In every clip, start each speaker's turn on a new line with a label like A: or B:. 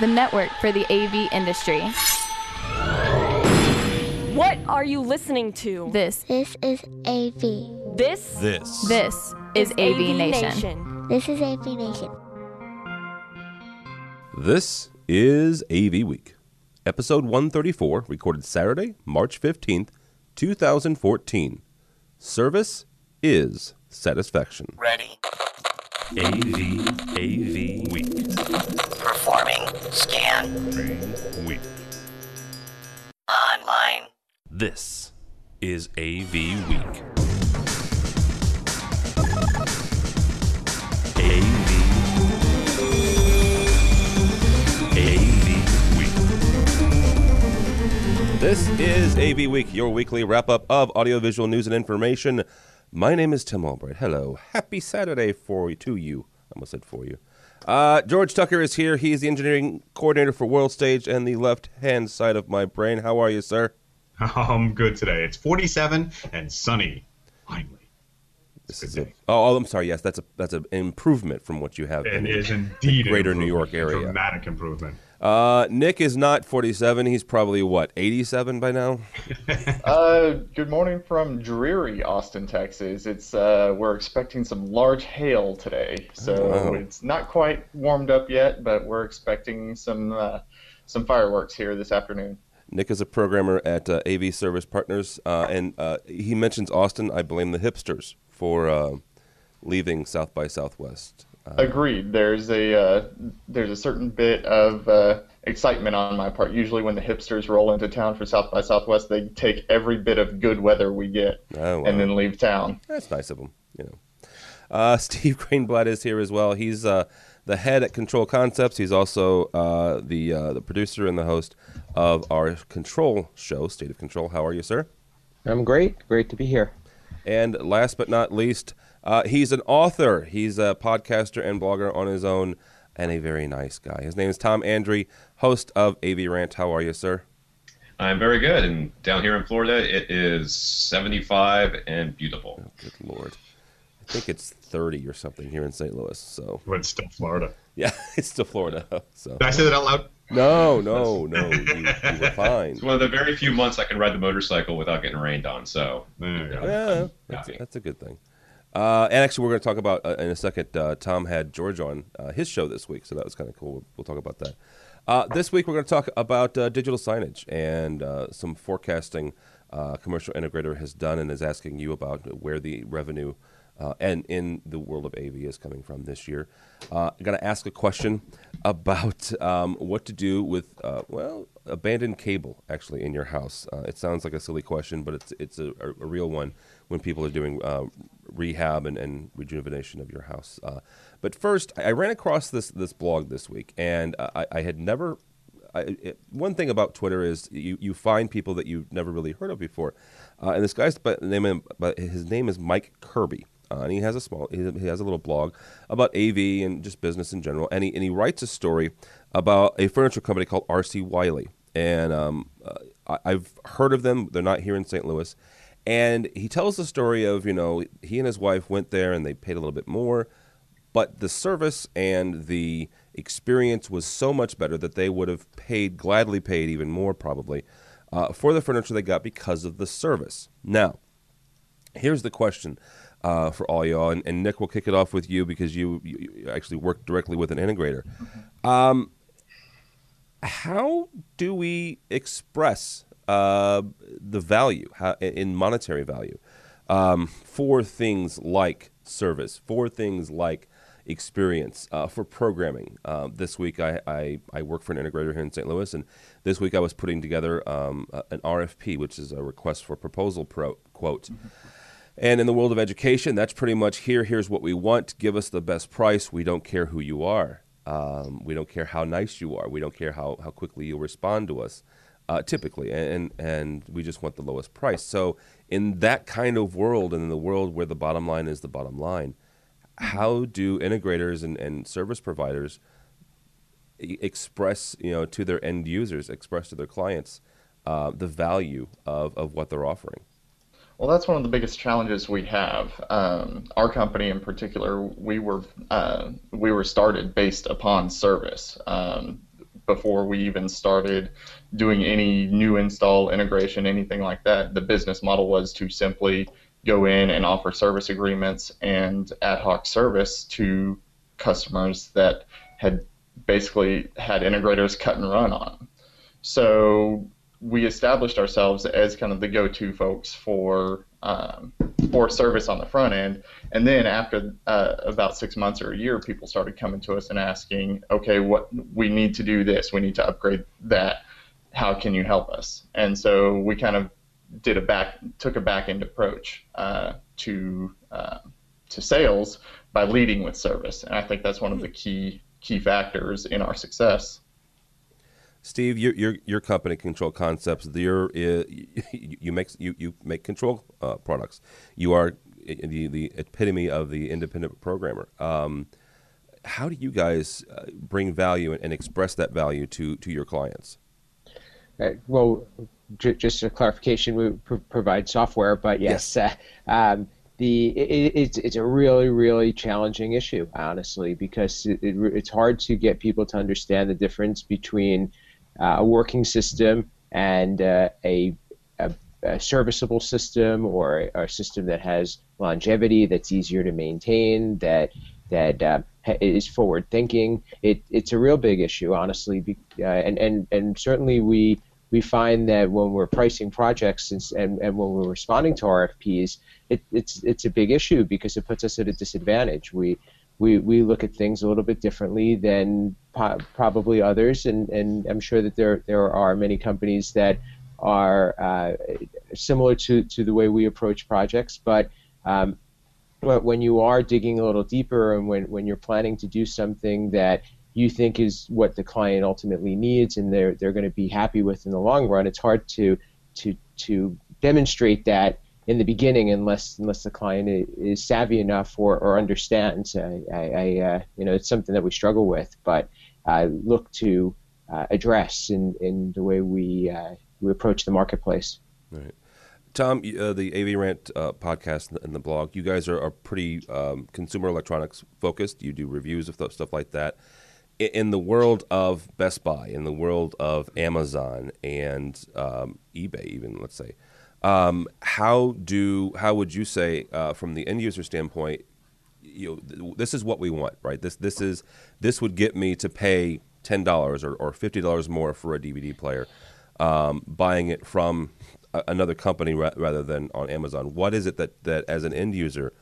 A: the network for the AV industry.
B: What are you listening to?
A: This,
C: This is AV.
B: This
D: This.
A: this is AV, Nation.
C: This is AV Nation.
D: This is AV Week, episode 134, recorded Saturday, March 15th, 2014. Service is satisfaction.
E: Ready.
D: AV, AV Week.
E: Performing. Scan.
D: Week.
E: Online.
D: This is AV Week. AV. AV Week. This is AV Week, your weekly wrap up of audiovisual news and information. My name is Tim Albright. Hello. Happy Saturday for to you. I almost said for you. Uh, George Tucker is here. He's the engineering coordinator for World Stage and the left hand side of my brain. How are you, sir?
F: I'm good today. It's 47 and sunny. Finally.
D: This is a, oh, oh, I'm sorry. Yes, that's a that's an improvement from what you have.
F: It
D: been.
F: is indeed an
D: greater New York area.
F: Dramatic improvement.
D: Uh, Nick is not 47. He's probably what 87 by now.
G: Uh, good morning from dreary Austin, Texas. It's uh, we're expecting some large hail today, so
D: Oh,
G: it's not quite warmed up yet, but we're expecting some uh, some fireworks here this afternoon.
D: Nick is a programmer at uh, AV Service Partners, uh, and uh, he mentions Austin. I blame the hipsters for uh, leaving South by Southwest. Uh,
G: Agreed. There's a uh, there's a certain bit of uh, excitement on my part. Usually, when the hipsters roll into town for South by Southwest, they take every bit of good weather we get
D: Oh, wow.
G: and then leave town.
D: That's nice of them, you know. Uh, Steve Greenblatt is here as well. He's uh, the head at Control Concepts. He's also uh, the uh, the producer and the host of our Control show, State of Control. How are you, sir?
H: I'm great. Great to be here.
D: And last but not least, uh, he's an author. He's a podcaster and blogger on his own, and a very nice guy. His name is Tom Andry, host of AV Rant. How are you, sir?
I: I'm very good. And down here in Florida, it is 75 and beautiful.
D: Good lord. I think it's 30 or something here in St. Louis. So
F: But it's still Florida.
D: yeah, it's still Florida. So
F: Did I say that out loud?
D: no, no, no, you, you were fine.
I: It's one of the very few months I can ride the motorcycle without getting rained on. So,
F: There you go.
D: Yeah, that's, that's a good thing. Uh, and actually, we're going to talk about uh, in a second. Uh, Tom had George on uh, his show this week, so that was kind of cool. We'll, we'll talk about that. Uh, this week, we're going to talk about uh, digital signage and some forecasting. Commercial integrator has done and is asking you about where the revenue and in the world of AV is coming from this year. I'm going to ask a question about um, what to do with well abandoned cable actually in your house. It sounds like a silly question, but it's it's a, a real one when people are doing uh, rehab and, and rejuvenation of your house. Uh, but first, I ran across this this blog this week, and I, I had never. I, it, one thing about Twitter is you, you find people that you've never really heard of before, uh, and this guy's by name but his name is Mike Kirby, uh, and he has a small he, has a little blog about AV and just business in general, and he and he writes a story about a furniture company called RC Willey, and um, uh, I, I've heard of them. They're not here in St. Louis, and he tells the story of you know he and his wife went there and they paid a little bit more, but the service and the experience was so much better that they would have paid gladly paid even more probably uh, for the furniture they got because of the service. Now, here's the question uh, for all y'all, and, and Nick will kick it off with you because you, you you actually work directly with an integrator. Um, how do we express uh, the value how, in monetary value um, for things like service, for things like experience, uh, for programming? Uh, this week, I, I, I work for an integrator here in St. Louis, and this week I was putting together um, a- an RFP, which is a request for proposal pro, quote. And in the world of education, that's pretty much here. Here's what we want. Give us the best price. We don't care who you are. Um, we don't care how nice you are. We don't care how, how quickly you'll respond to us, uh, typically. And, and we just want the lowest price. So, in that kind of world, and in the world where the bottom line is the bottom line, how do integrators and, and service providers express, you know, to their end users, express to their clients uh, the value of, of what they're offering?
G: Well, that's one of the biggest challenges we have. Um, our company, in particular, we were uh, we were started based upon service. Um, before we even started doing any new install integration, anything like that. The business model was to simply go in and offer service agreements and ad hoc service to customers that had basically had integrators cut and run on. So we established ourselves as kind of the go-to folks for um, for service on the front end. And then after uh, about six months or a year, people started coming to us and asking, okay, what we need to do this, we need to upgrade that. How can you help us? And so we kind of did a back took a back end approach uh, to uh, to sales by leading with service, and I think that's one of the key key factors in our success.
D: Steve, your your your company Control Concepts, you you make you, you make control uh, products. You are the the epitome of the independent programmer. Um, how do you guys uh, bring value and, and, express that value to to your clients?
H: Uh, well, j- just a clarification, we pr- provide software, but yes, yes. Uh, um, the it, it's it's a really really challenging issue, honestly, because it, it, it's hard to get people to understand the difference between a working system and uh, a, a, a, serviceable system or a, a, system that has longevity, that's easier to maintain, that that uh, is forward thinking. It, it's a real big issue, honestly, uh, and, and and certainly we we find that when we're pricing projects and, and, and when we're responding to RFPs, it, it's it's a big issue because it puts us at a disadvantage. We we, we look at things a little bit differently than po- probably others, and, and I'm sure that there there are many companies that are uh, similar to, to the way we approach projects, but um, when you are digging a little deeper and when, when you're planning to do something that you think is what the client ultimately needs and they're, they're going to be happy with in the long run, it's hard to, to, to demonstrate that in the beginning unless unless the client is savvy enough or, or understands. I, I uh, you know it's something that we struggle with, but I look to uh, address in, in the way we uh, we approach the marketplace.
D: Right. Tom, uh, the AV Rant uh, podcast and the blog, you guys are, are pretty um, consumer electronics focused. You do reviews of stuff like that. In the world of Best Buy, in the world of Amazon and um, eBay, even let's say, um, how do how would you say uh, from the end user standpoint? You know, this is what we want, right? This this is this would get me to pay ten dollars or, or fifty dollars more for a DVD player, um, buying it from a, another company ra- rather than on Amazon. What is it that, that as an end user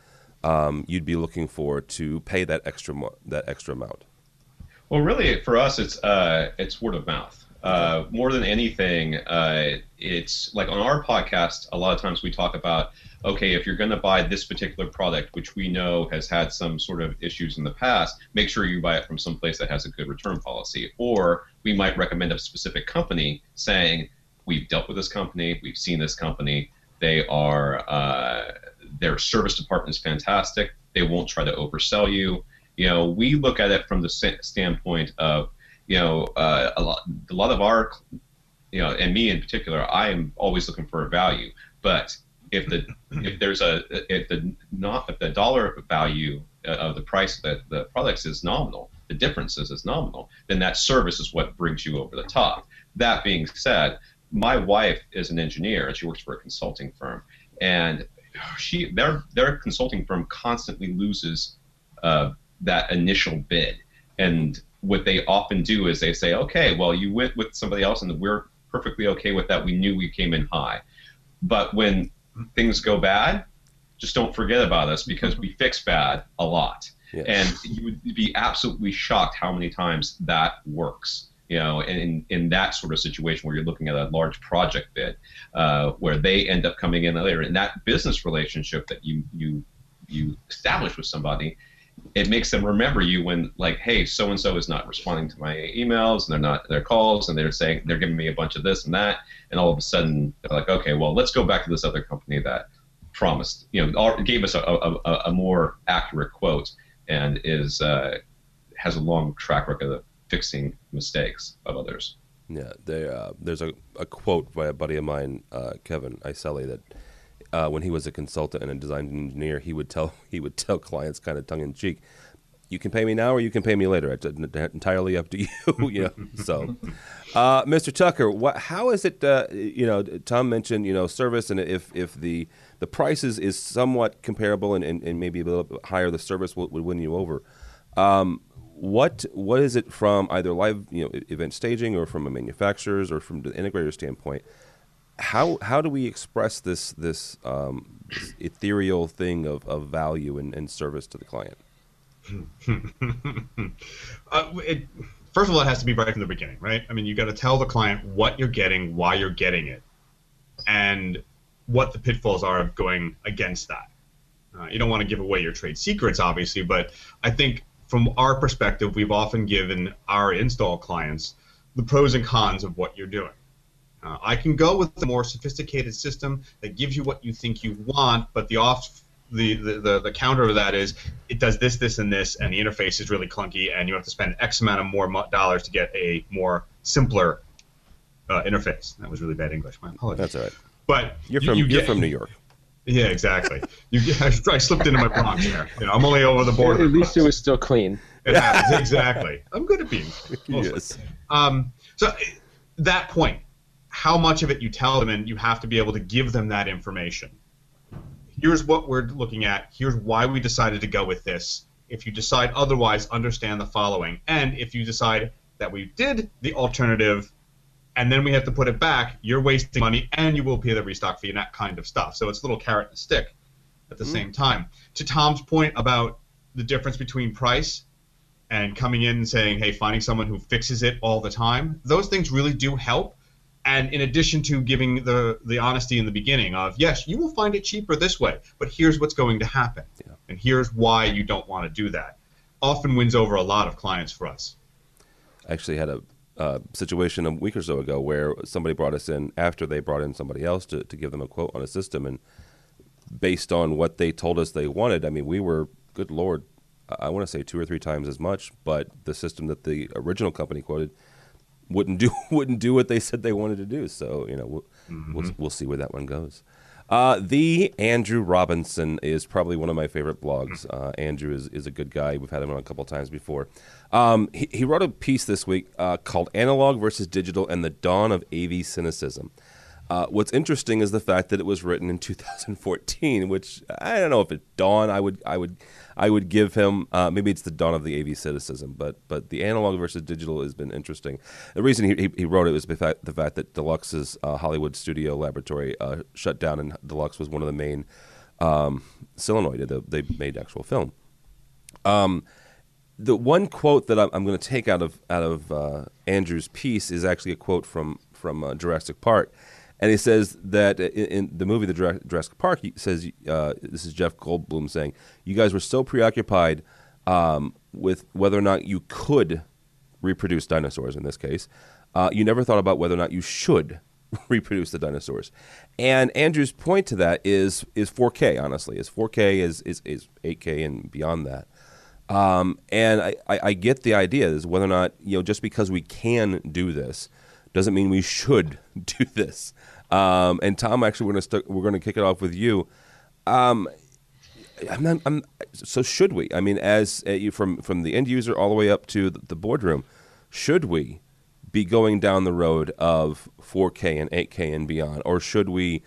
D: um, you'd be looking for to pay that extra mo- that extra amount?
I: Well, really, for us, it's uh, it's word of mouth. Uh, more than anything, uh, it's like on our podcast, a lot of times we talk about okay, if you're going to buy this particular product, which we know has had some sort of issues in the past, make sure you buy it from some place that has a good return policy. Or we might recommend a specific company saying, we've dealt with this company, we've seen this company, they are, uh, their service department is fantastic, they won't try to oversell you. You know, we look at it from the standpoint of you know, uh, a lot, a lot of our, you know, and me in particular, I am always looking for a value. But if the if there's a if the not if the dollar value of the price that the products is nominal, the differences is nominal, then that service is what brings you over the top. That being said, my wife is an engineer and she works for a consulting firm, and she their their consulting firm constantly loses uh, that initial bid, and what they often do is they say, okay, well, you went with somebody else and we're perfectly okay with that. We knew we came in high. But when things go bad, just don't forget about us because we fix bad a lot. Yes. And you would be absolutely shocked how many times that works. You know, in, in that sort of situation where you're looking at a large project bid, uh, where they end up coming in later, and that business relationship that you you you establish with somebody it makes them remember you when like hey so and so is not responding to my emails and they're not their calls and they're saying they're giving me a bunch of this and that and all of a sudden they're like okay well let's go back to this other company that promised you know gave us a, a, a more accurate quote and is uh, has a long track record of fixing mistakes of others.
D: Yeah they, uh, there's a, a quote by a buddy of mine uh, kevin iselli that uh, when he was a consultant and a design engineer, he would tell he would tell clients kind of tongue in cheek, you can pay me now or you can pay me later. It's entirely up to you. you know. So, uh, Mr. Tucker, what, how is it? Uh, you know, Tom mentioned you know service, and if if the the prices is somewhat comparable and, and, and maybe a little bit higher, the service would win you over. Um, what what is it from either live you know event staging or from a manufacturer's or from the integrator standpoint? How how do we express this this, um, this ethereal thing of, of value and, and service to the client?
F: uh, it, first of all, it has to be right from the beginning, right? I mean, you got to tell the client what you're getting, why you're getting it, and what the pitfalls are of going against that. Uh, you don't want to give away your trade secrets, obviously, but I think from our perspective, we've often given our install clients the pros and cons of what you're doing. Uh, I can go with a more sophisticated system that gives you what you think you want, but the off the, the, the, the, counter of that is it does this, this, and this, and the interface is really clunky, and you have to spend X amount of more dollars to get a more simpler uh, interface. That was really bad English. My apologies.
D: That's all right.
F: But
D: you're from you, you are from New York.
F: Yeah, exactly. You, I, I slipped into my Bronx there. You know, I'm only over the border.
H: At least it was still clean.
F: Yeah, exactly. I'm good at being. Mostly. Yes. Um, so that point, how much of it you tell them, and you have to be able to give them that information. Here's what we're looking at. Here's why we decided to go with this. If you decide otherwise, understand the following. And if you decide that we did the alternative, and then we have to put it back, you're wasting money and you will pay the restock fee and that kind of stuff. So it's a little carrot and stick at the mm-hmm. same time. To Tom's point about the difference between price and coming in and saying, hey, finding someone who fixes it all the time, those things really do help. And in addition to giving the, the honesty in the beginning of, yes, you will find it cheaper this way, but here's what's going to happen. Yeah. And here's why you don't want to do that. Often wins over a lot of clients for us.
D: I actually had a uh, situation a week or so ago where somebody brought us in after they brought in somebody else to, to give them a quote on a system. And based on what they told us they wanted, I mean, we were, good Lord, I want to say two or three times as much, but the system that the original company quoted wouldn't do wouldn't do what they said they wanted to do. So you know we'll mm-hmm. we'll, we'll, see where that one goes. Uh, the Andrew Robinson is probably one of my favorite blogs. Uh, Andrew is, is a good guy. We've had him on a couple times before. Um, he, he, wrote a piece this week uh, called Analog versus Digital and the Dawn of AV Cynicism. Uh, what's interesting is the fact that it was written in 2014, which I don't know if it dawn. I would I would I would give him uh, maybe it's the dawn of the AV cynicism, but but the analog versus digital has been interesting. The reason he, he, he wrote it was the fact, the fact that Deluxe's uh, Hollywood studio laboratory uh, shut down, and Deluxe was one of the main um, celluloid. They, they made actual film. Um, the one quote that I'm, I'm going to take out of out of uh, Andrew's piece is actually a quote from from uh, Jurassic Park and he says that in, in the movie The Jurassic Park, he says uh, this is Jeff Goldblum saying, "You guys were so preoccupied um, with whether or not you could reproduce dinosaurs. In this case, uh, you never thought about whether or not you should." reproduce the dinosaurs, and Andrew's point to that is is 4K. Honestly, is 4K is is, is 8K and beyond that. Um, and I, I, I, get the idea is whether or not you know just because we can do this doesn't mean we should do this. Um, and Tom, actually, we're going to st- we're to kick it off with you. Um, I'm not, I'm, so should we? I mean, as uh, from from the end user all the way up to the, the boardroom, should we be going down the road of 4K and 8K and beyond, or should we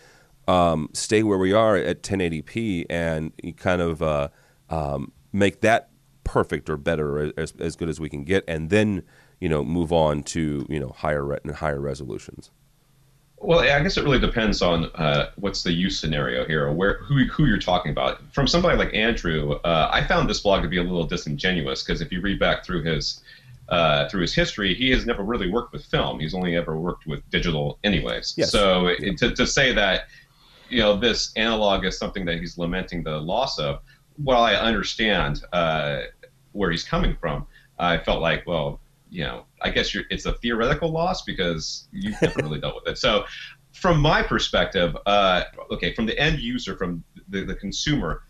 D: um, stay where we are at 1080p and kind of uh, um, make that perfect or better, or as, as good as we can get, and then you know move on to you know higher re- higher resolutions?
I: Well, I guess it really depends on uh, what's the use scenario here, or where who who you're talking about. From somebody like Andrew, uh, I found this blog to be a little disingenuous because if you read back through his uh, through his history, he has never really worked with film. He's only ever worked with digital, anyways. Yes. So it, to to say that you know this analog is something that he's lamenting the loss of, while I understand uh, where he's coming from, I felt like well you know, I guess it's a theoretical loss because you've never really dealt with it. So, from my perspective, uh, okay, from the end user, from the, the consumer,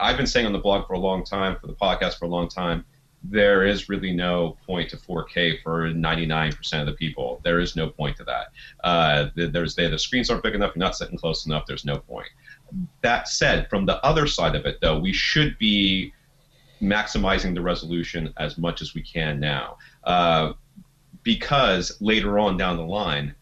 I: I've been saying on the blog for a long time, for the podcast for a long time, there is really no point to 4K for 99% of the people. There is no point to that. Uh, there's the screens aren't big enough, you're not sitting close enough. There's no point. That said, from the other side of it, though, we should be maximizing the resolution as much as we can now. Uh, because later on down the line,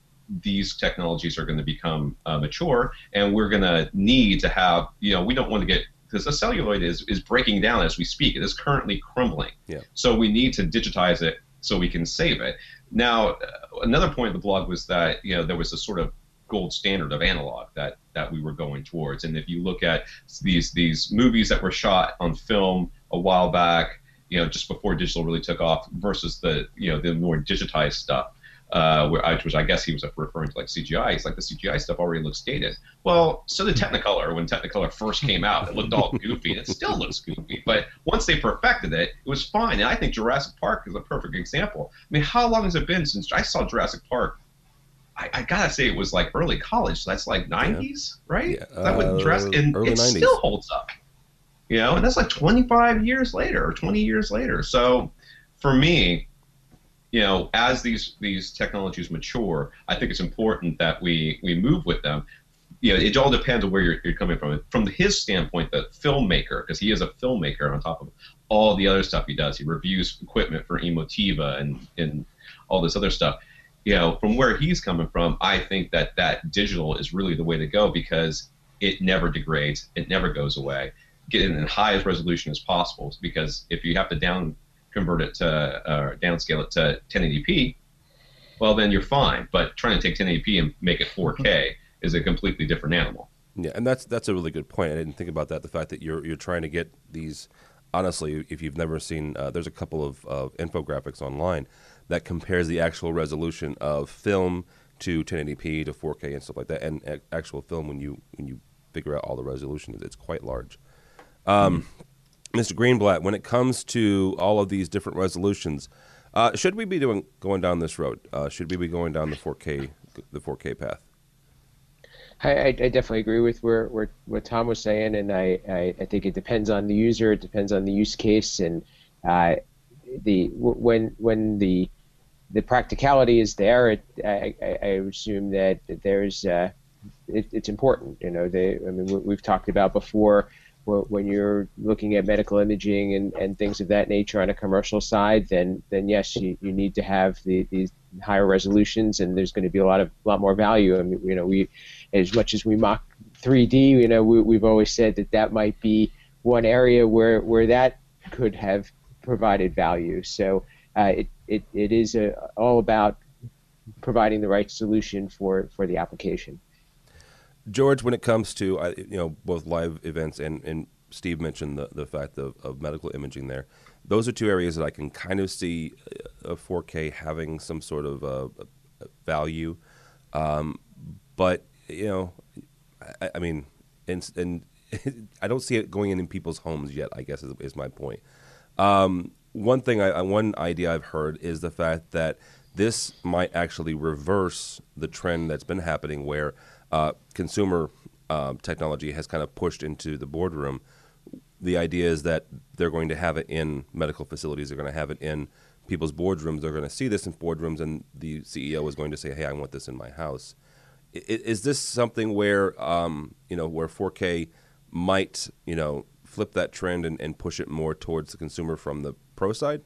I: these technologies are going to become uh, mature, and we're going to need to have, you know, we don't want to get because the celluloid is, is breaking down as we speak. It is currently crumbling.
D: Yeah.
I: So we need to digitize it so we can save it. Now, uh, another point of the blog was that you know there was a sort of gold standard of analog that that we were going towards. And if you look at these these movies that were shot on film a while back, you know, just before digital really took off, versus the you know the more digitized stuff, uh, which I guess he was referring to like CGI. He's like the CGI stuff already looks dated. Well, so the Technicolor when Technicolor first came out. It looked all goofy, and it still looks goofy. But once they perfected it, it was fine. And I think Jurassic Park is a perfect example. I mean, how long has it been since I saw Jurassic Park? I, I gotta say it was like early college. So that's like 90s, yeah. right?
D: Yeah. That would
I: dress, and it 90s. still holds up. You know, and that's like 25 years later or 20 years later. So for me, you know, as these these technologies mature, I think it's important that we we move with them. You know, it all depends on where you're, you're coming from. From his standpoint, the filmmaker, because he is a filmmaker on top of all the other stuff he does. He reviews equipment for Emotiva and and all this other stuff. You know, from where he's coming from, I think that that digital is really the way to go because it never degrades, it never goes away. Get it in the highest resolution as possible because if you have to down convert it to uh, downscale it to 1080p, well then you're fine. But trying to take 1080p and make it 4K is a completely different animal.
D: Yeah, and that's that's a really good point. I didn't think about that. The fact that you're you're trying to get these. Honestly, if you've never seen, uh, there's a couple of, of infographics online that compares the actual resolution of film to 1080p to 4K and stuff like that, and actual film when you when you figure out all the resolution, it's quite large. Um. Mr. Greenblatt, when it comes to all of these different resolutions, uh, should we be doing going down this road? Uh, should we be going down the 4K the 4K path?
H: I, I, definitely agree with where, where what Tom was saying, and I, I, I, think it depends on the user. It depends on the use case, and uh, the when when the the practicality is there, it, I, I, assume that there's uh, it, it's important. You know, they, I mean, we've talked about before when you're looking at medical imaging and, and things of that nature on a commercial side, then then yes, you, you need to have the, these higher resolutions, and there's going to be a lot of lot more value. I mean, you know, we as much as we mock 3D, you know, we, we've always said that that might be one area where where that could have provided value. So uh, it, it it is a, all about providing the right solution for for the application.
D: George, when it comes to you know both live events and, and Steve mentioned the, the fact of, of medical imaging there, those are two areas that I can kind of see a 4K having some sort of uh, value. Um, but you know, I, I mean, and, and I don't see it going in, in people's homes yet. I guess is, is my point. Um, one thing, I, one idea I've heard is the fact that this might actually reverse the trend that's been happening, where uh, consumer uh, technology has kind of pushed into the boardroom. The idea is that they're going to have it in medical facilities. They're going to have it in people's boardrooms. They're going to see this in boardrooms, and the CEO is going to say, "Hey, I want this in my house." Is, is this something where um, you know where 4K might you know flip that trend and, and push it more towards the consumer from the pro side?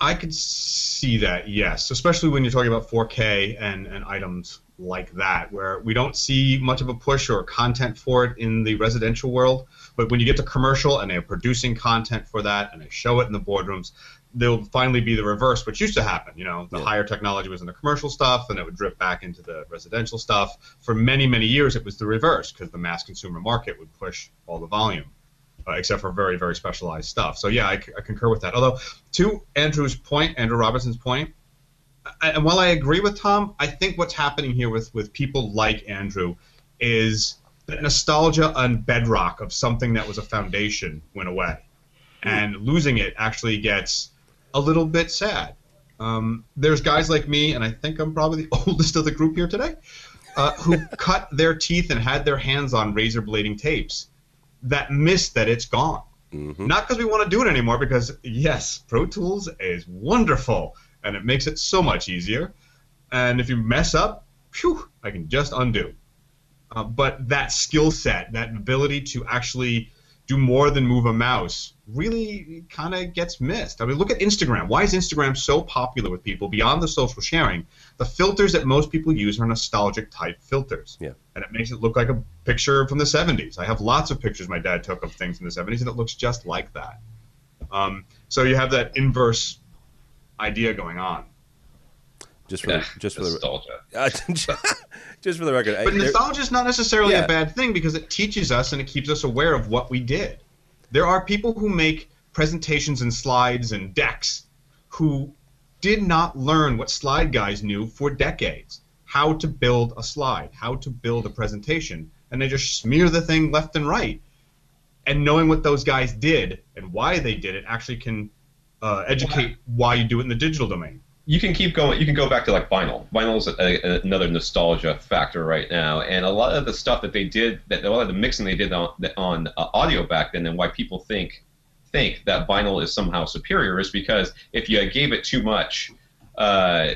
F: I could see that, yes, especially when you're talking about 4K and, and items like that, where we don't see much of a push or content for it in the residential world. But when you get to commercial and they're producing content for that and they show it in the boardrooms, there'll finally be the reverse, which used to happen. You know, the yeah. higher technology was in the commercial stuff, and it would drip back into the residential stuff. For many, many years, it was the reverse because the mass consumer market would push all the volume uh, except for very very specialized stuff. So yeah, I, I, concur with that. Although to Andrew's point, Andrew Robinson's point, I, and while I agree with Tom, I think what's happening here with with people like Andrew is the nostalgia and bedrock of something that was a foundation went away, mm. and losing it actually gets a little bit sad. Um, there's guys like me, and I think I'm probably the oldest of the group here today, uh, who cut their teeth and had their hands on razor blading tapes that miss that it's gone. Mm-hmm. Not because we want to do it anymore, because yes, Pro Tools is wonderful and it makes it so much easier. And if you mess up, phew, I can just undo. Uh, but that skill set, that ability to actually do more than move a mouse really kind of gets missed. I mean, look at Instagram. Why is Instagram so popular with people beyond the social sharing? The filters that most people use are nostalgic type filters.
D: Yeah.
F: And it makes it look like a picture from the 70s. I have lots of pictures my dad took of things in the 70s, and it looks just like that. Um, so you have that inverse idea going on.
D: Just for yeah, the, just for nostalgia. the just for the record.
F: But nostalgia is not necessarily yeah. a bad thing because it teaches us and it keeps us aware of what we did. There are people who make presentations and slides and decks who did not learn what slide guys knew for decades how to build a slide, how to build a presentation, and they just smear the thing left and right. And knowing what those guys did and why they did it actually can uh, educate why you do it in the digital domain
I: you can keep going. You can go back to like vinyl. Vinyl is a, a, another nostalgia factor right now, and a lot of the stuff that they did, that a lot of the mixing they did on on uh, audio back then, and why people think think that vinyl is somehow superior is because if you gave it too much, uh,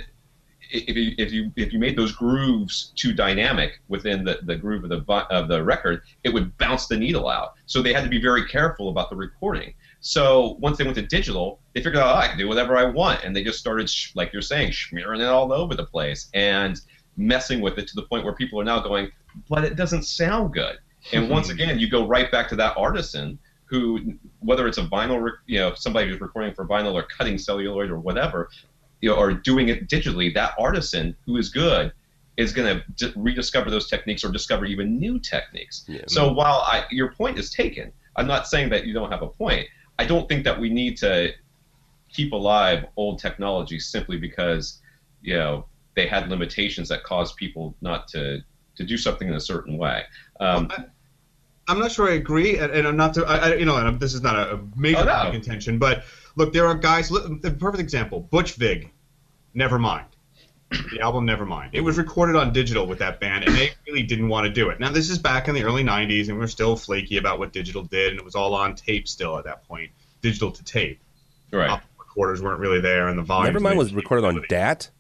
I: if you if you if you made those grooves too dynamic within the, the groove of the of the record, it would bounce the needle out. So they had to be very careful about the recording. So once they went to digital, they figured out oh, I can do whatever I want, and they just started, like you're saying, smearing it all over the place and messing with it to the point where people are now going, but it doesn't sound good. And hmm. once again, you go right back to that artisan who, whether it's a vinyl, you know, somebody who's recording for vinyl or cutting celluloid or whatever, you know, or doing it digitally, that artisan who is good is going to rediscover those techniques or discover even new techniques. Yeah. So while I, your point is taken, I'm not saying that you don't have a point. I don't think that we need to keep alive old technology simply because you know they had limitations that caused people not to to do something in a certain way. Um,
F: I, am not sure I agree, and, and I'm not to, I, I, you know, this is not a major oh, no. contention, but look, there are guys. The perfect example, Butch Vig, Nevermind. The album Nevermind. It was recorded on digital with that band, and they really didn't want to do it. Now, this is back in the early '90s, and we are still flaky about what digital did, and it was all on tape still at that point, digital to tape.
I: Right.
F: recorders weren't really there, and the volume.
D: Nevermind was recorded on DAT.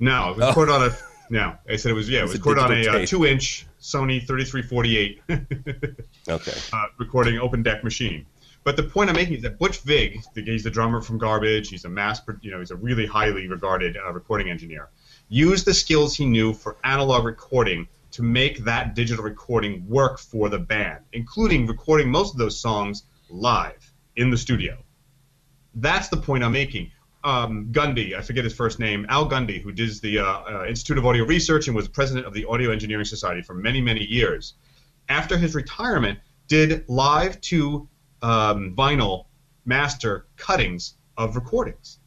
F: No, it was recorded oh. on a. No, I said it was. Yeah, it was recorded on a uh, two-inch Sony 3348.
D: okay.
F: Uh, recording open deck machine. But the point I'm making is that Butch Vig, he's the drummer from Garbage. He's a mass, you know, he's a really highly regarded uh, recording engineer. Used the skills he knew for analog recording to make that digital recording work for the band, including recording most of those songs live in the studio. That's the point I'm making. Um, Grundy, I forget his first name, Al Grundy, who does the uh, uh, Institute of Audio Research and was president of the Audio Engineering Society for many, many years. After his retirement, did live to um, vinyl master cuttings of recordings.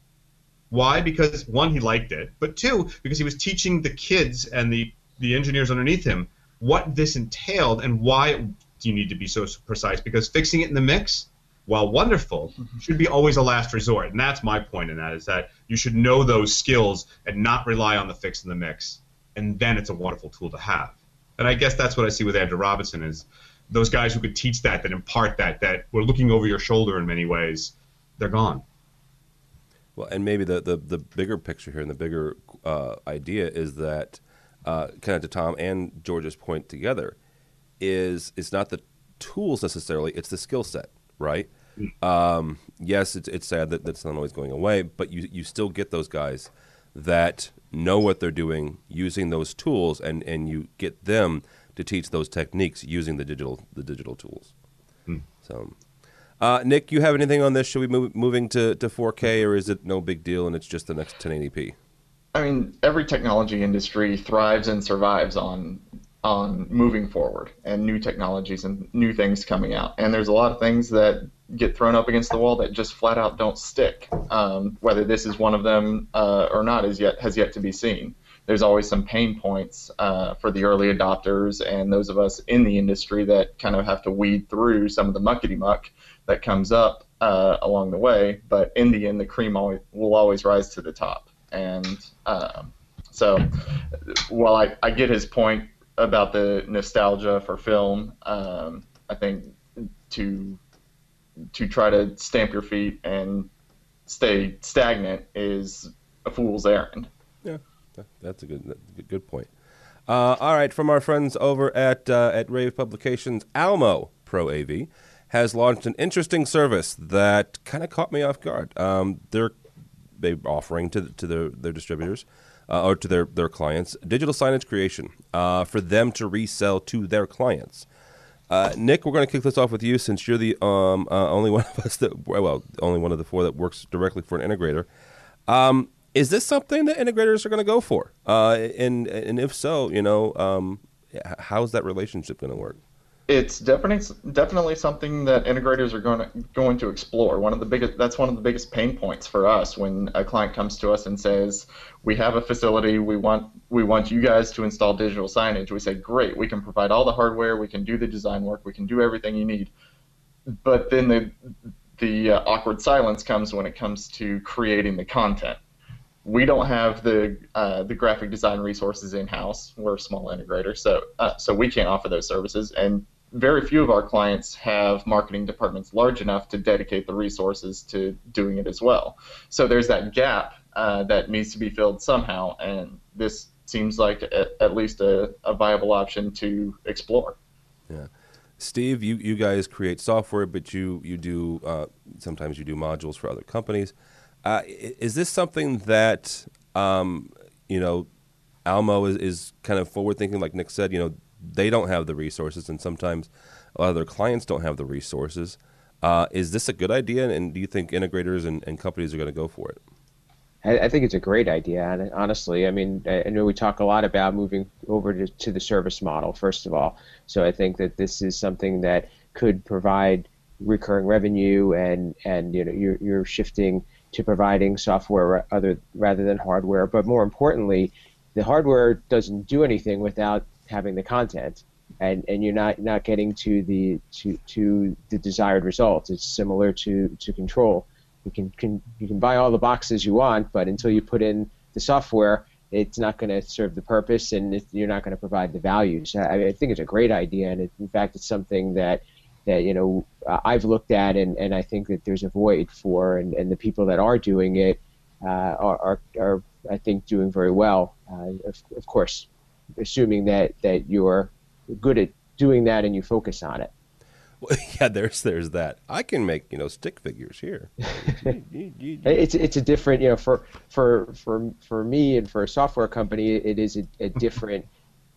F: Why? Because one, he liked it, but two, because he was teaching the kids and the, the engineers underneath him what this entailed and why do you need to be so precise. Because fixing it in the mix, while wonderful, mm-hmm. should be always a last resort. And that's my point in that is that you should know those skills and not rely on the fix in the mix. And then it's a wonderful tool to have. And I guess that's what I see with Andrew Robinson is those guys who could teach that, that impart that, that were looking over your shoulder in many ways, they're gone.
D: Well, and maybe the, the, the bigger picture here and the bigger uh, idea is that, uh, kind of to Tom and George's point together, is it's not the tools necessarily, it's the skill set, right? Mm. Um, yes, it's, it's sad that that's not always going away, but you, you still get those guys that know what they're doing using those tools, and, and you get them – to teach those techniques using the digital the digital tools. Hmm. So, uh, Nick, you have anything on this? Should we move moving to, to 4K, or is it no big deal and it's just the next 1080p?
G: I mean, every technology industry thrives and survives on on moving forward and new technologies and new things coming out. And there's a lot of things that get thrown up against the wall that just flat out don't stick. Um, whether this is one of them uh, or not is yet has yet to be seen there's always some pain points uh, for the early adopters and those of us in the industry that kind of have to weed through some of the muckety muck that comes up uh, along the way. But in the end, the cream always, will always rise to the top. And uh, so, while I, I get his point about the nostalgia for film, um, I think to to try to stamp your feet and stay stagnant is a fool's errand.
D: Yeah. That's a good good point. Uh, all right, from our friends over at uh, at Rave Publications, Almo Pro AV has launched an interesting service that kind of caught me off guard. Um, they're they offering to to their their distributors uh, or to their their clients digital signage creation uh, for them to resell to their clients. Uh, Nick, we're going to kick this off with you since you're the um, uh, only one of us that well, only one of the four that works directly for an integrator. Um, is this something that integrators are going to go for? Uh, and and if so, you know, um, how's that relationship going to work?
G: it's definitely definitely something that integrators are going to going to explore. One of the biggest that's one of the biggest pain points for us when a client comes to us and says, "We have a facility. We want we want you guys to install digital signage." We say, "Great. We can provide all the hardware. We can do the design work. We can do everything you need." But then the the uh, awkward silence comes when it comes to creating the content. We don't have the uh, the graphic design resources in house. We're a small integrator, so uh, so we can't offer those services. And very few of our clients have marketing departments large enough to dedicate the resources to doing it as well. So there's that gap uh, that needs to be filled somehow, and this seems like a, at least a, a, viable option to explore.
D: Yeah. Steve, you, you guys create software, but you you do uh, sometimes you do modules for other companies. Uh, is this something that um, you know Almo is, is kind of forward thinking, like Nick said? You know, they don't have the resources, and sometimes a lot of their clients don't have the resources. Uh, is this a good idea, and do you think integrators and, and companies are going to go for it?
H: I, I, think it's a great idea, honestly. I mean, I know we talk a lot about moving over to, to the service model, first of all. So I think that this is something that could provide recurring revenue, and, and you know, you're, you're shifting to providing software other rather than hardware. But more importantly, the hardware doesn't do anything without having the content. And and you're not not getting to the to to the desired results. It's similar to to control. You can, can you can buy all the boxes you want but until you put in the software it's not going to serve the purpose and it, you're not going to provide the value I, I, think it's a great idea and it, in fact it's something that that you know I've looked at and, and I think that there's a void for and, and the people that are doing it uh, are, are, are I think doing very well uh, of, of course assuming that that you're good at doing that and you focus on it.
D: Well, yeah, there's there's that. I can make you know stick figures here.
H: it's it's a different you know for for for for me and for a software company it is a, a different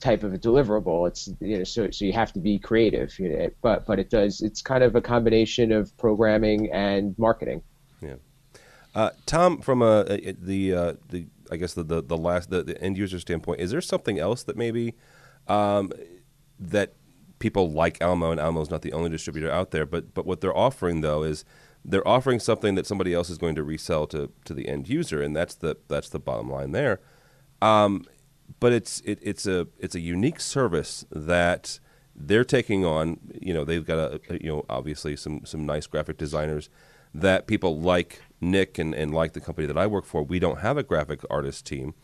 H: type of a deliverable. It's you know so so you have to be creative. You know, but but it does it's kind of a combination of programming and marketing.
D: Yeah. Uh, Tom, from a, a the uh, the I guess the the, the last the, the, end user standpoint, is there something else that maybe um, that people like Almo and Almo is not the only distributor out there, but but what they're offering though is they're offering something that somebody else is going to resell to to the end user, and that's the that's the bottom line there. Um, but it's it, it's a it's a unique service that they're taking on. You know, they've got a, you know obviously some some nice graphic designers that people like Nick and, and like the company that I work for, we don't have a graphic artist team.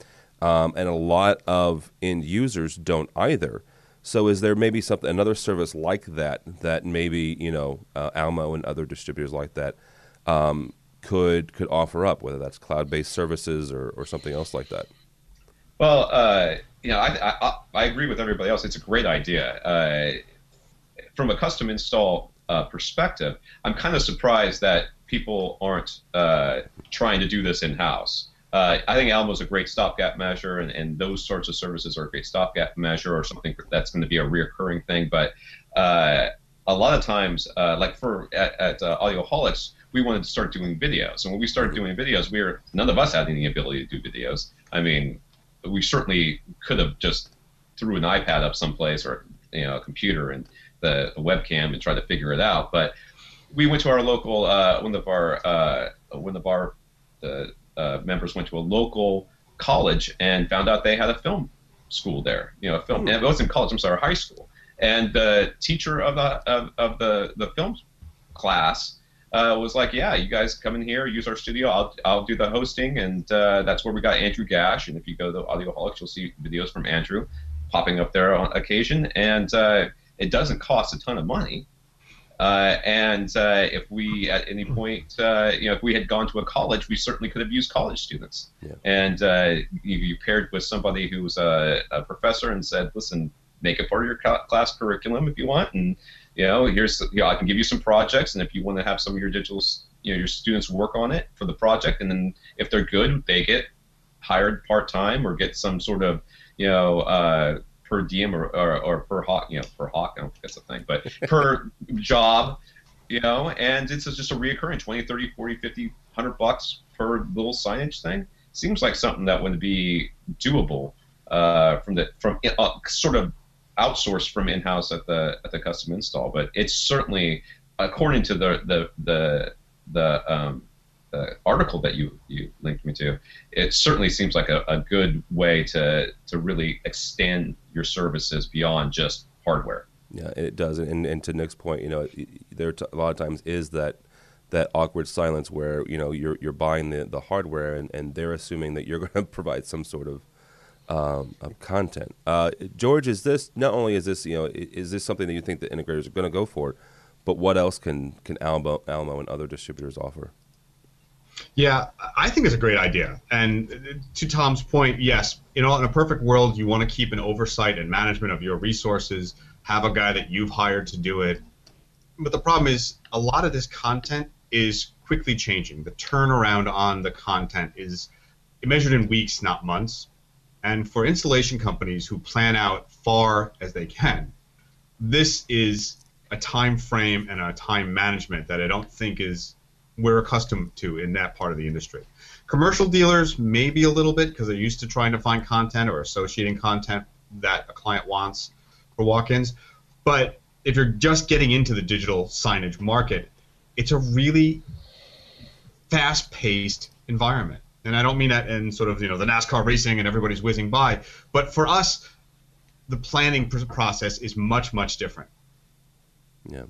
D: Um, and a lot of end users don't either. So is there maybe something another service like that that maybe you know uh, Almo and other distributors like that um, could could offer up, whether that's cloud based services or, or something else like that?
I: Well, uh, you know, I, I, I, agree with everybody else. It's a great idea. Uh, from a custom install uh, perspective, I'm kind of surprised that people aren't uh, trying to do this in house. Uh, I think Almo is a great stopgap measure, and, and those sorts of services are a great stopgap measure or something that's going to be a reoccurring thing. But uh, a lot of times, uh, like for at, at uh, Audioholics, we wanted to start doing videos, and when we started doing videos, we were none of us had any ability to do videos. I mean, we certainly could have just threw an iPad up someplace or you know a computer and the, the webcam and tried to figure it out, but we went to our local uh, one of our uh, one of our uh, uh, members went to a local college and found out they had a film school there. You know, a film. it wasn't college. I'm sorry, high school. And the teacher of the of, of the the film class uh, was like, "Yeah, you guys come in here, use our studio. I'll I'll do the hosting." And uh, that's where we got Andrew Gash. And if you go to Audioholics, you'll see videos from Andrew popping up there on occasion. And uh, it doesn't cost a ton of money. Uh, and uh, if we, at any point, uh, you know, if we had gone to a college, we certainly could have used college students. Yeah. And uh, you, you, paired with somebody who was a, a, professor and said, "Listen, make it part of your class curriculum if you want, and You know, here's you know, I can give you some projects, and if you want to have some of your digital, you know, your students work on it for the project, and then if they're good, they get hired part time or get some sort of, you know, uh, per diem or, or, or per hawk, you know, per hawk. I don't think that's a thing, but per job, you know, and it's just a reoccurring 20, 30, 40, 50, 100 bucks per little signage thing. Seems like something that would be doable uh, from the from uh, sort of outsourced from in-house at the at the custom install, but it's certainly according to the the the the um, the article that you you linked me to, it certainly seems like a, a good way to to really extend your services beyond just hardware.
D: Yeah, it does. And, and to Nick's point, you know, there a lot of times is that that awkward silence where you know you're you're buying the, the hardware and, and they're assuming that you're going to provide some sort of um, content. Uh, George, is this not only is this you know is this something that you think the integrators are going to go for, but what else can can Almo, Almo and other distributors offer?
F: Yeah, I think it's a great idea. And to Tom's point, yes, you know, in a perfect world, you want to keep an oversight and management of your resources, have a guy that you've hired to do it. But the problem is, a lot of this content is quickly changing. The turnaround on the content is measured in weeks, not months. And for installation companies who plan out far as they can, this is a time frame and a time management that I don't think is we're accustomed to in that part of the industry. Commercial dealers maybe a little bit because they're used to trying to find content or associating content that a client wants for walk-ins. But if you're just getting into the digital signage market, it's a really fast-paced environment. And I don't mean that in sort of you know the NASCAR racing and everybody's whizzing by, but for us, the planning process is much much different.
D: Yeah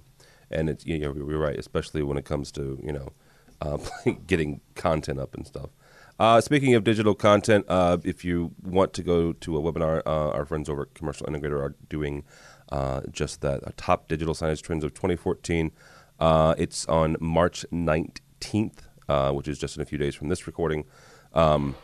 D: and it's you know you're right, especially when it comes to you know uh, getting content up and stuff. Uh, speaking of digital content, uh, if you want to go to a webinar, uh, our friends over at Commercial Integrator are doing uh, just that top digital signage trends of 2014. Uh, it's on March 19th, which is just in a few days from this recording. Um,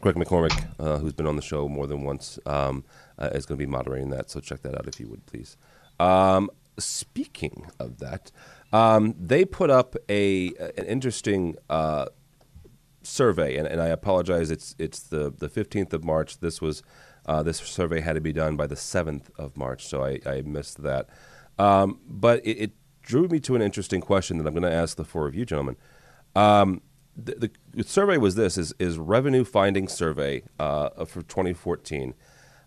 D: Greg McCormick, who's been on the show more than once, um, is going to be moderating that. So check that out if you would, please. Um, speaking of that, um, they put up a an interesting uh, survey, and, and, I apologize. It's it's the the fifteenth of March. This was uh, this survey had to be done by the seventh of March, so I, I missed that. Um, but it, it, drew me to an interesting question that I'm going to ask the four of you gentlemen. The, the, survey was this: is is revenue finding survey uh, for 2014,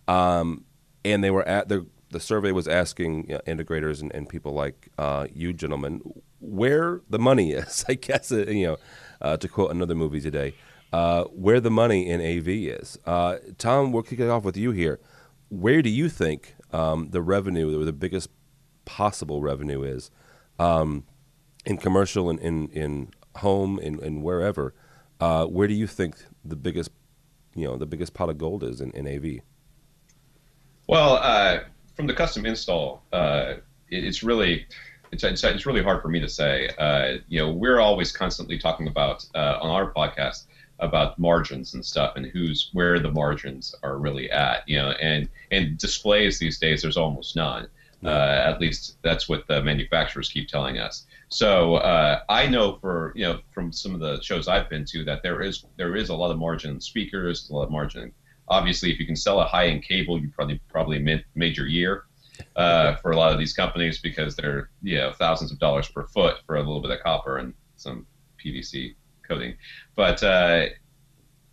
D: um, and they were at the the survey was asking you know, integrators and, and, people like uh, you gentlemen where the money is. I guess uh, you know uh, to quote another movie today, uh, where the money in AV is. Tom, we'll kick it off with you here. Where do you think um, the revenue, the biggest possible revenue, is um, in commercial and in, in home and, and wherever? Uh, where do you think the biggest, you know, the biggest pot of gold is in, in AV?
I: Well, from the custom install, uh, it, it's really it's, it's, it's really hard for me to say. Uh, you know, we're always constantly talking about uh, on our podcast about margins and stuff and who's where the margins are really at. You know, and and displays these days there's almost none. Uh, at least that's what the manufacturers keep telling us. So uh, I know for you know from some of the shows I've been to that there is there is a lot of margin in speakers, a lot of margin obviously, if you can sell a high-end cable, you probably probably made, made your year uh, for a lot of these companies because they're you know thousands of dollars per foot for a little bit of copper and some PVC coating. But uh,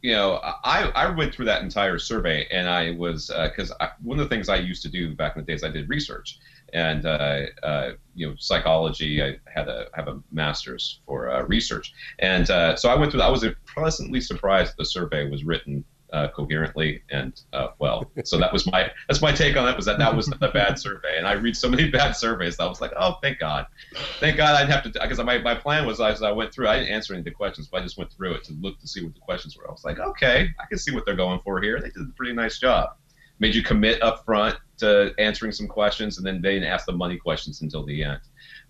I: you know, I, I went through that entire survey and I was because uh, one of the things I used to do back in the days I did research and uh, uh, you know psychology. I had a have a master's for uh, research, and uh, so I went through. I was pleasantly surprised the survey was written uh, coherently and uh, well. So that was my that's my take on it. Was that that was a bad survey, and I read so many bad surveys. That I was like, oh, thank God, thank God I'd have to because my, my plan was as I went through, I didn't answer any of the questions, but I just went through it to look to see what the questions were. I was like, okay, I can see what they're going for here. They did a pretty nice job. Made you commit up front to answering some questions, and then they didn't ask the money questions until the end.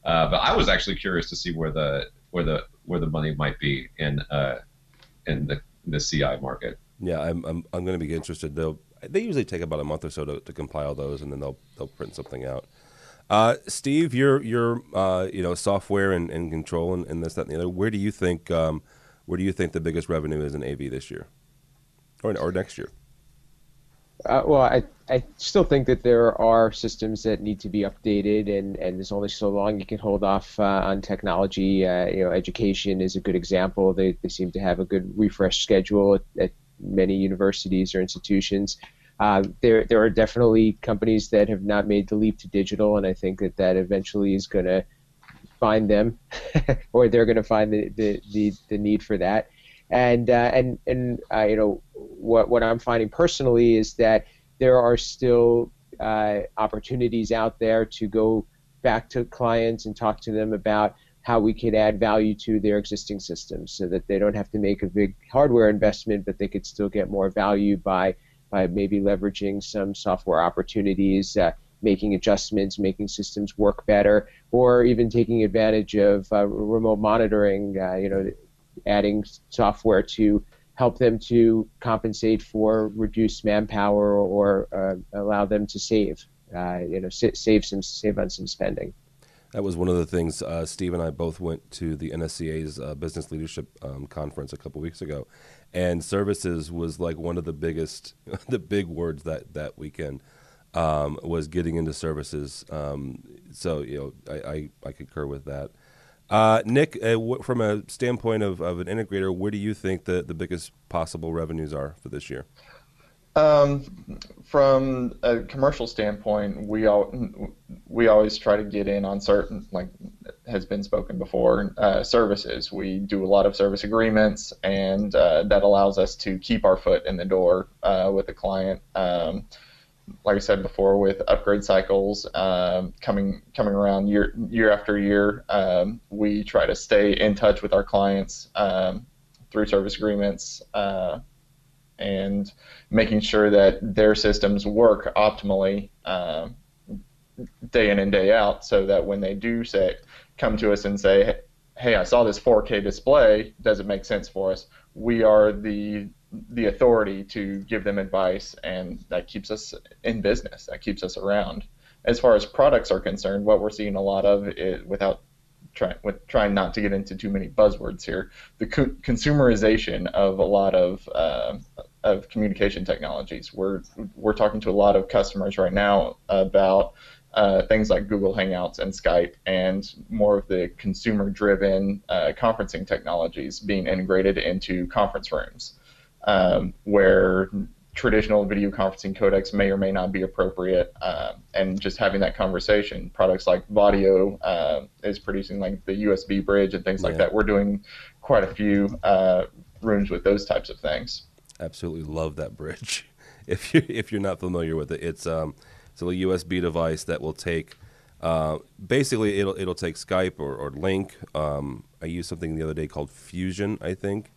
I: Uh, but I was actually curious to see where the where the where the money might be in uh, in the the CI market.
D: Yeah, I'm I'm, I'm going to be interested. They'll they usually take about a month or so to, to compile those, and then they'll they'll print something out. Uh, Steve, you're you're uh, you know software and, and control and, and, this that and the other. Where do you think um, where do you think the biggest revenue is in AV this year, or or next year?
H: Uh, well, I, I still think that there are systems that need to be updated, and, and there's only so long you can hold off uh, on technology. Uh, you know, education is a good example. They, they seem to have a good refresh schedule at, at many universities or institutions. Uh, there, there are definitely companies that have not made the leap to digital, and I think that that eventually is going to find them, or they're going to find the, the, the, the need for that and uh, and and uh, you know what what I'm finding personally is that there are still uh, opportunities out there to go back to clients and talk to them about how we could add value to their existing systems so that they don't have to make a big hardware investment but they could still get more value by by maybe leveraging some software opportunities uh, making adjustments, making systems work better, or even taking advantage of uh, remote monitoring. Uh, you know, adding software to help them to compensate for reduced manpower or uh, allow them to save, uh, you know, save some save on some spending.
D: That was one of the things. Uh, Steve and I both went to the NSCA's uh, Business Leadership um, Conference a couple weeks ago, and services was like one of the biggest, the big words that that weekend um, was getting into services. Um, so you know, I, I, I concur with that. Uh, Nick, uh, from a standpoint of, of an integrator, where do you think the, the biggest possible revenues are for this year?
G: Um, from a commercial standpoint, we all we always try to get in on certain, like has been spoken before, uh, services. We do a lot of service agreements, and uh, that allows us to keep our foot in the door uh, with the client. Um, like I said before, with upgrade cycles um, coming coming around year year after year, um, we try to stay in touch with our clients um, through service agreements uh, and making sure that their systems work optimally um, day in and day out, so that when they do say come to us and say, "Hey, I saw this 4K display. Does it make sense for us?" We are the the authority to give them advice, and that keeps us in business. That keeps us around. As far as products are concerned, what we're seeing a lot of, is, without trying with trying not to get into too many buzzwords here, the co- consumerization of a lot of uh, of communication technologies. We're we're talking to a lot of customers right now about uh, things like Google Hangouts and Skype, and more of the consumer-driven uh, conferencing technologies being integrated into conference rooms um, where traditional video conferencing codecs may or may not be appropriate, um, and just having that conversation. Products like Vadio uh, is producing like the USB bridge and things yeah. like that. We're doing quite a few uh, rooms with those types of things.
D: Absolutely love that bridge. If you if you're not familiar with it, it's um, it's a USB device that will take. Uh, basically, it'll it'll take Skype or, or Lync. Um, I used something the other day called Fusion, I think,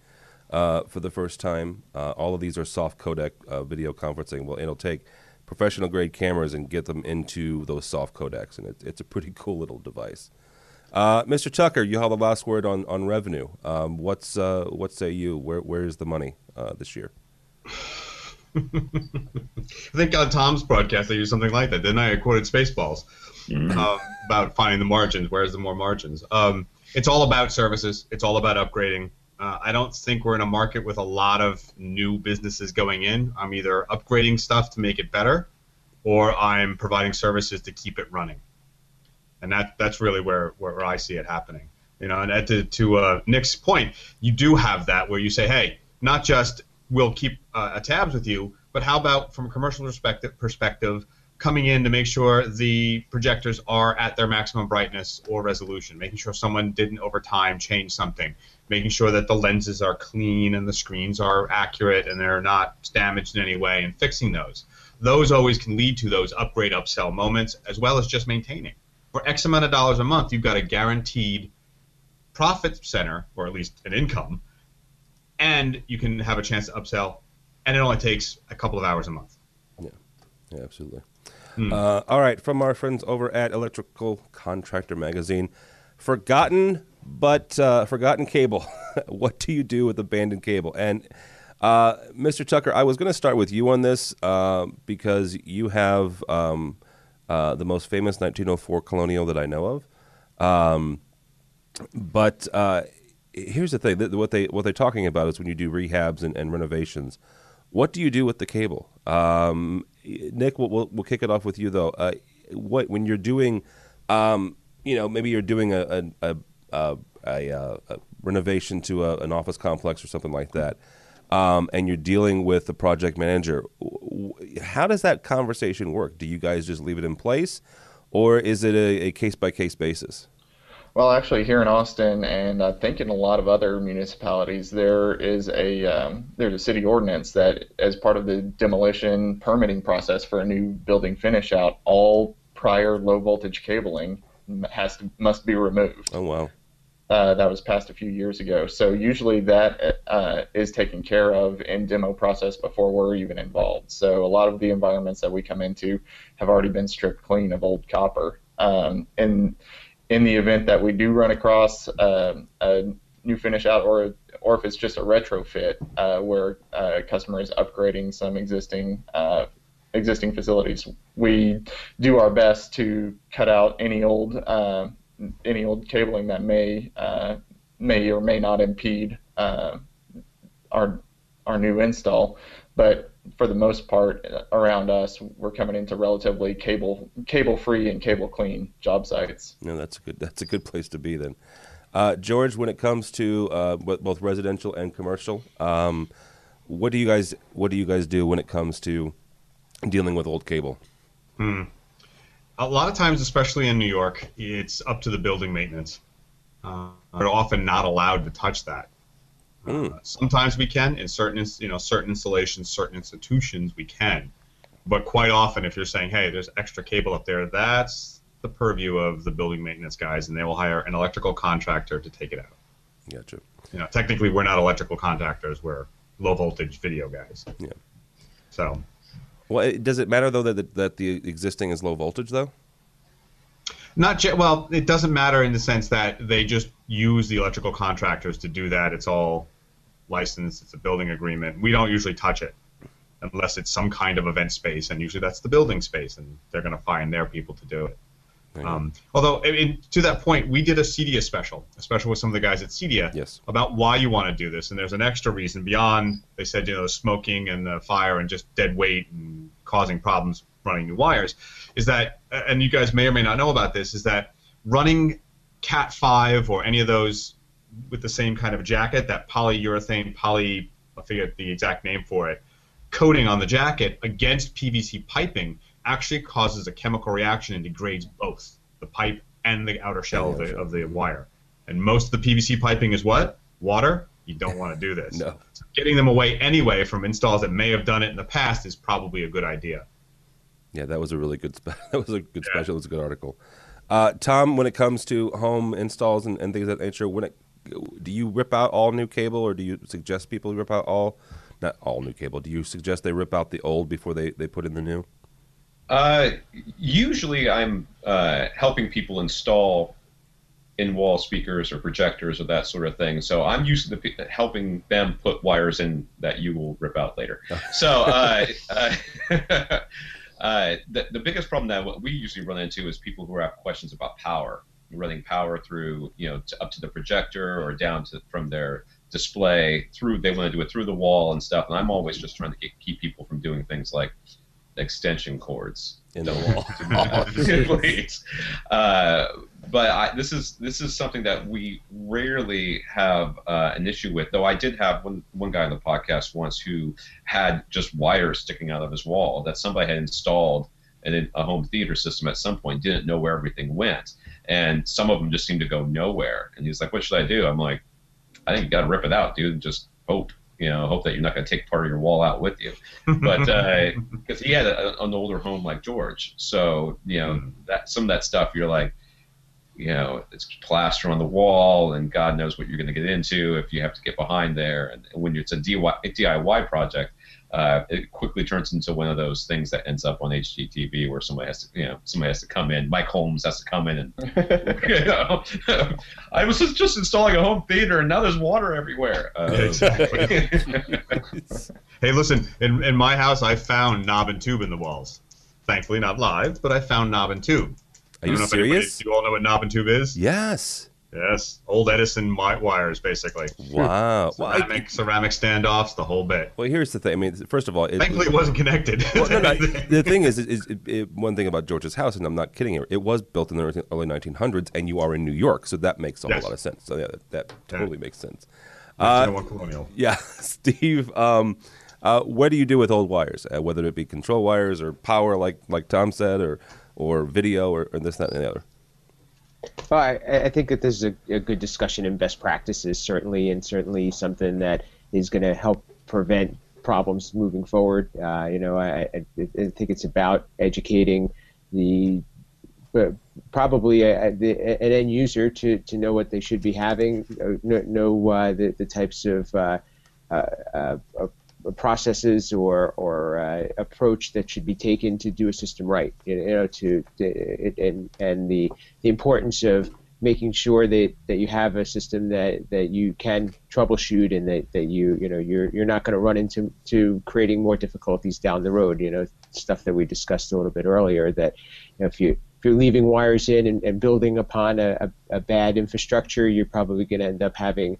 D: uh, for the first time. Uh, all of these are soft codec uh, video conferencing. Well, it'll take professional grade cameras and get them into those soft codecs, and it, it's a pretty cool little device. Uh, Mr. Tucker, you have the last word on on revenue. Um, what's uh, what say you? Where where is the money uh, this year?
F: I think on Tom's broadcast I used something like that, didn't I? I quoted Spaceballs mm-hmm. about finding the margins. Where's the more margins? Um, it's all about services. It's all about upgrading. Uh, I don't think we're in a market with a lot of new businesses going in. I'm either upgrading stuff to make it better, or I'm providing services to keep it running, and that that's really where where I see it happening. You know, and to, to uh, Nick's point, you do have that where you say, hey, not just we'll keep uh, tabs with you, but how about from a commercial perspective, perspective coming in to make sure the projectors are at their maximum brightness or resolution, making sure someone didn't over time change something, making sure that the lenses are clean and the screens are accurate and they're not damaged in any way, and fixing those. Those always can lead to those upgrade upsell moments as well as just maintaining. For X amount of dollars a month, you've got a guaranteed profit center, or at least an income, and you can have a chance to upsell, and it only takes a couple of hours a month.
D: Yeah, yeah absolutely. Hmm. Uh, all right, from our friends over at Electrical Contractor Magazine, forgotten but uh, forgotten cable. what do you do with abandoned cable? And uh, Mr. Tucker, I was going to start with you on this uh, because you have um, uh, the most famous 1904 colonial that I know of. Um, but uh, here's the thing: what they what they're talking about is when you do rehabs and, and renovations. What do you do with the cable? Um, Nick, we'll, we'll, we'll kick it off with you though. Uh, what when you're doing, um, you know, maybe you're doing a a, a, a, a renovation to an office complex or something like that, um, and you're dealing with the project manager. How does that conversation work? Do you guys just leave it in place, or is it a case by case basis?
G: Well, actually, here in Austin, and I think in a lot of other municipalities, there is a um, there's a city ordinance that, as part of the demolition permitting process for a new building finish out, all prior low voltage cabling has to must be removed.
D: Oh wow.
G: Uh, that was passed a few years ago. So usually that uh, is taken care of in demo process before we're even involved. So a lot of the environments that we come into have already been stripped clean of old copper. Um, and in the event that we do run across uh, a new finish out or or if it's just a retrofit uh, where uh, a customer is upgrading some existing uh, existing facilities, we do our best to cut out any old uh, any old cabling that may uh, may or may not impede our our new install. But for the most part, around us, we're coming into relatively cable cable free and cable clean job sites.
D: No, that's a good that's a good place to be then. Uh, George, when it comes to uh, both residential and commercial, um, what do you guys what do you guys do when it comes to dealing with old cable?
F: Hmm. A lot of times, especially in New York, it's up to the building maintenance. Uh, they're often not allowed to touch that. Mm. Uh, sometimes we can in certain you know certain installations, certain institutions we can, but quite often if you're saying, hey, there's extra cable up there, that's the purview of the building maintenance guys, and they will hire an electrical contractor to take it out.
D: Gotcha.
F: You know, technically we're not electrical contractors; we're low voltage video guys.
D: Yeah.
F: So.
D: Well, does it matter though that the, that the existing is low voltage though?
F: Not well. It doesn't matter in the sense that they just use the electrical contractors to do that. It's all licensed. It's a building agreement. We don't usually touch it unless it's some kind of event space, and usually that's the building space, and they're going to find their people to do it. Um, although, I mean, to that point, we did a CEDIA special, a special with some of the guys at CEDIA
D: yes.
F: about why you want to do this. And there's an extra reason beyond, they said, you know, smoking and the fire and just dead weight and causing problems running new wires, is that, and you guys may or may not know about this, is that running Cat 5 or any of those with the same kind of jacket, that polyurethane, poly, I forget the exact name for it, coating on the jacket against PVC piping actually causes a chemical reaction and degrades both the pipe and the outer shell of the, of the wire. And most of the PVC piping is what? Water. You don't want to do this.
D: no.
F: So getting them away anyway from installs that may have done it in the past is probably a good idea.
D: Yeah, that was a really good. Spe- that was a good yeah. special. It was a good article. Uh, Tom, when it comes to home installs and, and things of that nature, when it, do you rip out all new cable, or do you suggest people rip out all, not all new cable? Do you suggest they rip out the old before they, they put in the new?
I: Uh, usually, I'm uh, helping people install in-wall speakers or projectors or that sort of thing. So I'm used to helping them put wires in that you will rip out later. so uh, uh Uh, the, the biggest problem that what we usually run into is people who have questions about power, running power through, you know, to, up to the projector or down to from their display through. They want to do it through the wall and stuff. And I'm always just trying to keep people from doing things like extension cords
D: in the wall.
I: Please. Uh, but I, this is this is something that we rarely have uh, an issue with. Though I did have one one guy on the podcast once who had just wires sticking out of his wall that somebody had installed in a home theater system at some point, didn't know where everything went, and some of them just seemed to go nowhere. And he's like, "What should I do?" I'm like, "I think you got to rip it out, dude, and just hope." You know, hope that you're not going to take part of your wall out with you. But because uh, he had a, an older home like George, so you know mm. that some of that stuff you're like, you know, it's plaster on the wall, and God knows what you're going to get into if you have to get behind there. And when it's a DIY project, uh, it quickly turns into one of those things that ends up on HGTV where somebody has to, you know, somebody has to come in. Mike Holmes has to come in and, you know, I was just installing a home theater and now there's water everywhere.
F: Uh, exactly. hey, listen, in, in my house, I found knob and tube in the walls. thankfully not live, but I found knob and tube.
D: Are you serious?
F: you all know what knob and tube is?
D: Yes.
F: Yes, old Edison wires, basically.
D: Wow,
F: ceramic, well, ceramic standoffs, the whole bit.
D: Well, here's the thing. I mean, first of all,
F: it, thankfully it wasn't connected.
D: Well, no, no, the thing is, is, is it, it, one thing about George's house, and I'm not kidding here. it was built in the early 1900s, and you are in New York, so that makes a yes. whole lot of sense. So yeah, that, that totally yeah. makes sense.
F: Uh, colonial.
D: Yeah, Steve. Um, uh, what do you do with old wires, uh, whether it be control wires or power, like like Tom said, or or video, or, or this, that, and the other?
H: Well, I, I think that this is a, a, good discussion in best practices, certainly, and certainly something that is going to help prevent problems moving forward. Uh, you know, I, I, I, think it's about educating the uh, probably a, the, an end user to, to know what they should be having, know, know uh, the, the types of uh, uh, processes or or uh, approach that should be taken to do a system right. You know, to, to and and the the importance of making sure that, that you have a system that, that you can troubleshoot and that, that you you know you're you're not going to run into to creating more difficulties down the road. You know, stuff that we discussed a little bit earlier that you know, if you if you're leaving wires in and, and building upon a, a, a, bad infrastructure, you're probably going to end up having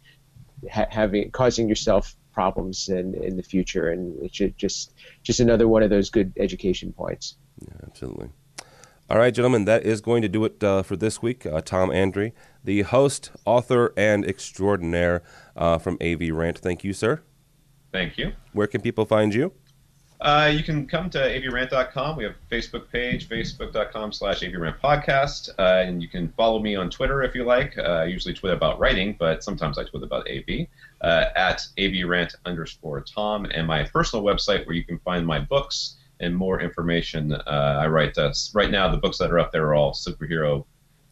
H: ha- having causing yourself problems in, in the future. And it's just just another one of those good education points.
D: Yeah, absolutely. All right, gentlemen, that is going to do it uh, for this week. Uh, Tom Andry, the host, author, and extraordinaire uh, from AV Rant. Thank you, sir.
I: Thank you.
D: Where can people find you?
I: Uh, you can come to avrant.com. We have a Facebook page, facebook.com slash avrantpodcast. Uh, and you can follow me on Twitter if you like. Uh, I usually tweet about writing, but sometimes I tweet about AV, uh, at avrant underscore Tom. And my personal website where you can find my books and more information. Uh, I write, uh, right now, the books that are up there are all superhero,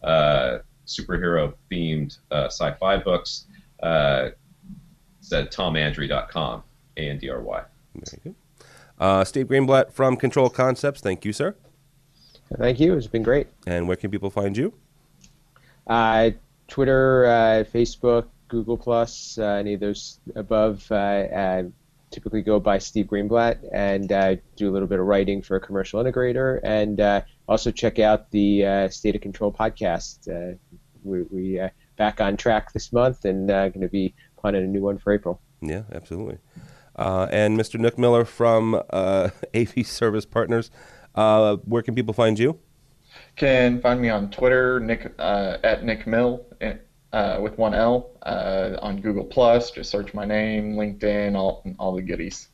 I: superhero themed sci-fi books. it's at tomandry.com, A-N-D-R-Y.
D: Very good. Uh, Steve Greenblatt from Control Concepts. Thank you, sir.
H: Thank you. It's been great.
D: And where can people find you?
H: Uh, Twitter, uh, Facebook, Google Plus, uh, any of those above. Uh, uh, typically go by Steve Greenblatt and do a little bit of writing for a commercial integrator, and also check out the State of Control podcast. we we back on track this month and going to be planning a new one for April.
D: Yeah, absolutely uh, and Mr. Nick Miller from uh, AV Service Partners. Uh, where can people find you?
G: Can find me on Twitter, Nick uh, at Nick Mill uh, with one L. Uh, on Google Plus, just search my name, LinkedIn, all all the goodies.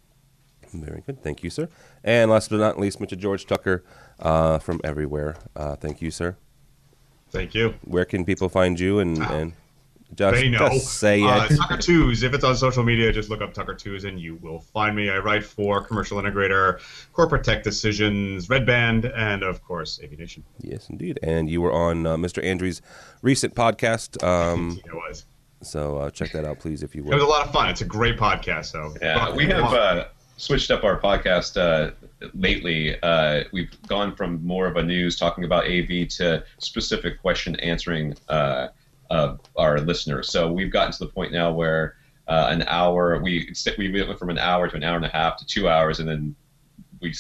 D: Very good, thank you, sir. And last but not least, Mr. George Tucker from Everywhere. thank you, sir.
F: Thank you.
D: Where can people find you and, and
F: just, they know.
D: Just say uh,
F: it. Tucker Twos. If it's on social media, just look up Tucker Twos and you will find me. I write for Commercial Integrator, Corporate Tech Decisions, Red Band, and of course, AV Nation.
D: Yes, indeed. And you were on uh, Mr. Andry's recent podcast. Um,
F: it was.
D: So uh, check that out, please, if you will.
F: It was a lot of fun. It's a great podcast. So
I: yeah, we have uh, switched up our podcast uh, lately. Uh, we've gone from more of a news talking about AV to specific question answering of our listeners. So we've gotten to the point now where uh, an hour we we went from an hour to an hour and a half to two hours, and then we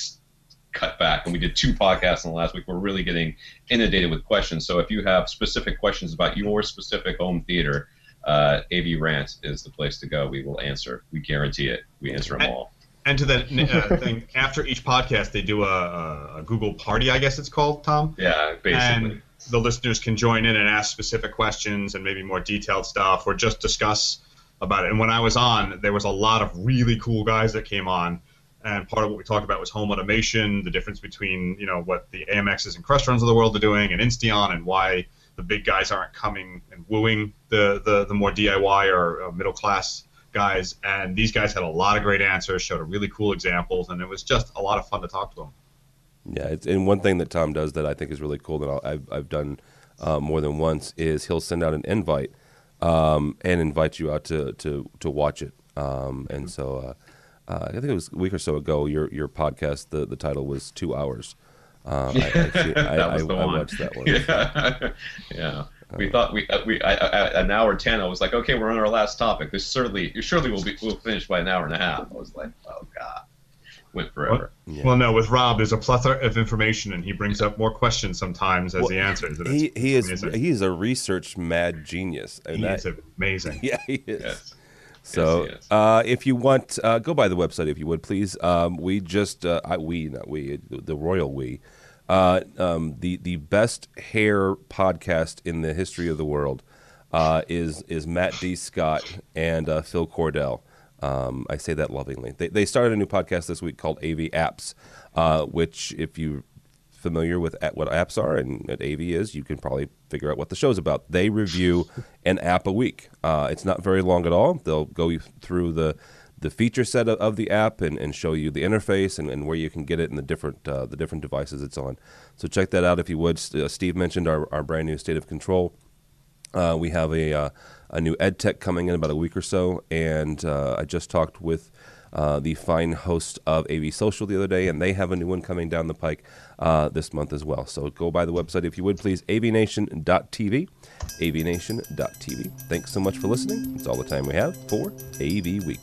I: cut back and we did two podcasts in the last week. We're really getting inundated with questions. So if you have specific questions about your specific home theater, uh, AV Rant is the place to go. We will answer. We guarantee it. We answer them
F: and,
I: all.
F: And to that uh, thing, after each podcast, they do a, a, Google party, I guess it's called, Tom.
I: Yeah, basically.
F: And the listeners can join in and ask specific questions and maybe more detailed stuff or just discuss about it. And when I was on, there was a lot of really cool guys that came on. And part of what we talked about was home automation, the difference between you know what the AMXs and Crestrons of the world are doing, and Insteon, and why the big guys aren't coming and wooing the the, the more DIY or uh, middle class guys. And these guys had a lot of great answers, showed a really cool examples, and it was just a lot of fun to talk to them.
D: Yeah, it's, and one thing that Tom does that I think is really cool that i have I've done uh, more than once is he'll send out an invite um, and invite you out to to to watch it. Um, and so uh, uh, I think it was a week or so ago. Your your podcast the the title was two hours. Uh, I, I, I, I, watched that one.
I: Yeah, yeah. We thought we uh, we an hour ten. I was like, okay, we're on our last topic. This certainly surely will be we'll finish by an hour and a half. I was like, oh god. Went forever.
F: Well, yeah. well, no, with Rob, there's a plethora of information, and he brings up more questions sometimes as well, he answers.
D: He, he is he's a research mad genius.
F: And he that, is amazing.
D: Yeah, he is. Yes. So, yes, uh, if you want, uh, go by the website if you would, please. Um, we just, uh, I, we, not we, the royal we, uh, um, the the best hair podcast in the history of the world uh, is is Matt D. Scott and uh, Phil Cordell. Um, I say that lovingly. They, they started a new podcast this week called AV Apps, which, if you're familiar with what apps are and what AV is, you can probably figure out what the show's about. They review an app a week. Uh, it's not very long at all. They'll go through the the feature set of, of the app and, and show you the interface and, and where you can get it and the different uh, the different devices it's on. So check that out if you would. Uh, Steve mentioned our, our brand new State of Control. Uh, we have a uh, a new ed tech coming in about a week or so, and uh, I just talked with uh, the fine host of AV Social the other day, and they have a new one coming down the pike uh, this month as well. So go by the website if you would, please, avnation.tv. avnation.tv. Thanks so much for listening. That's all the time we have for AV Week.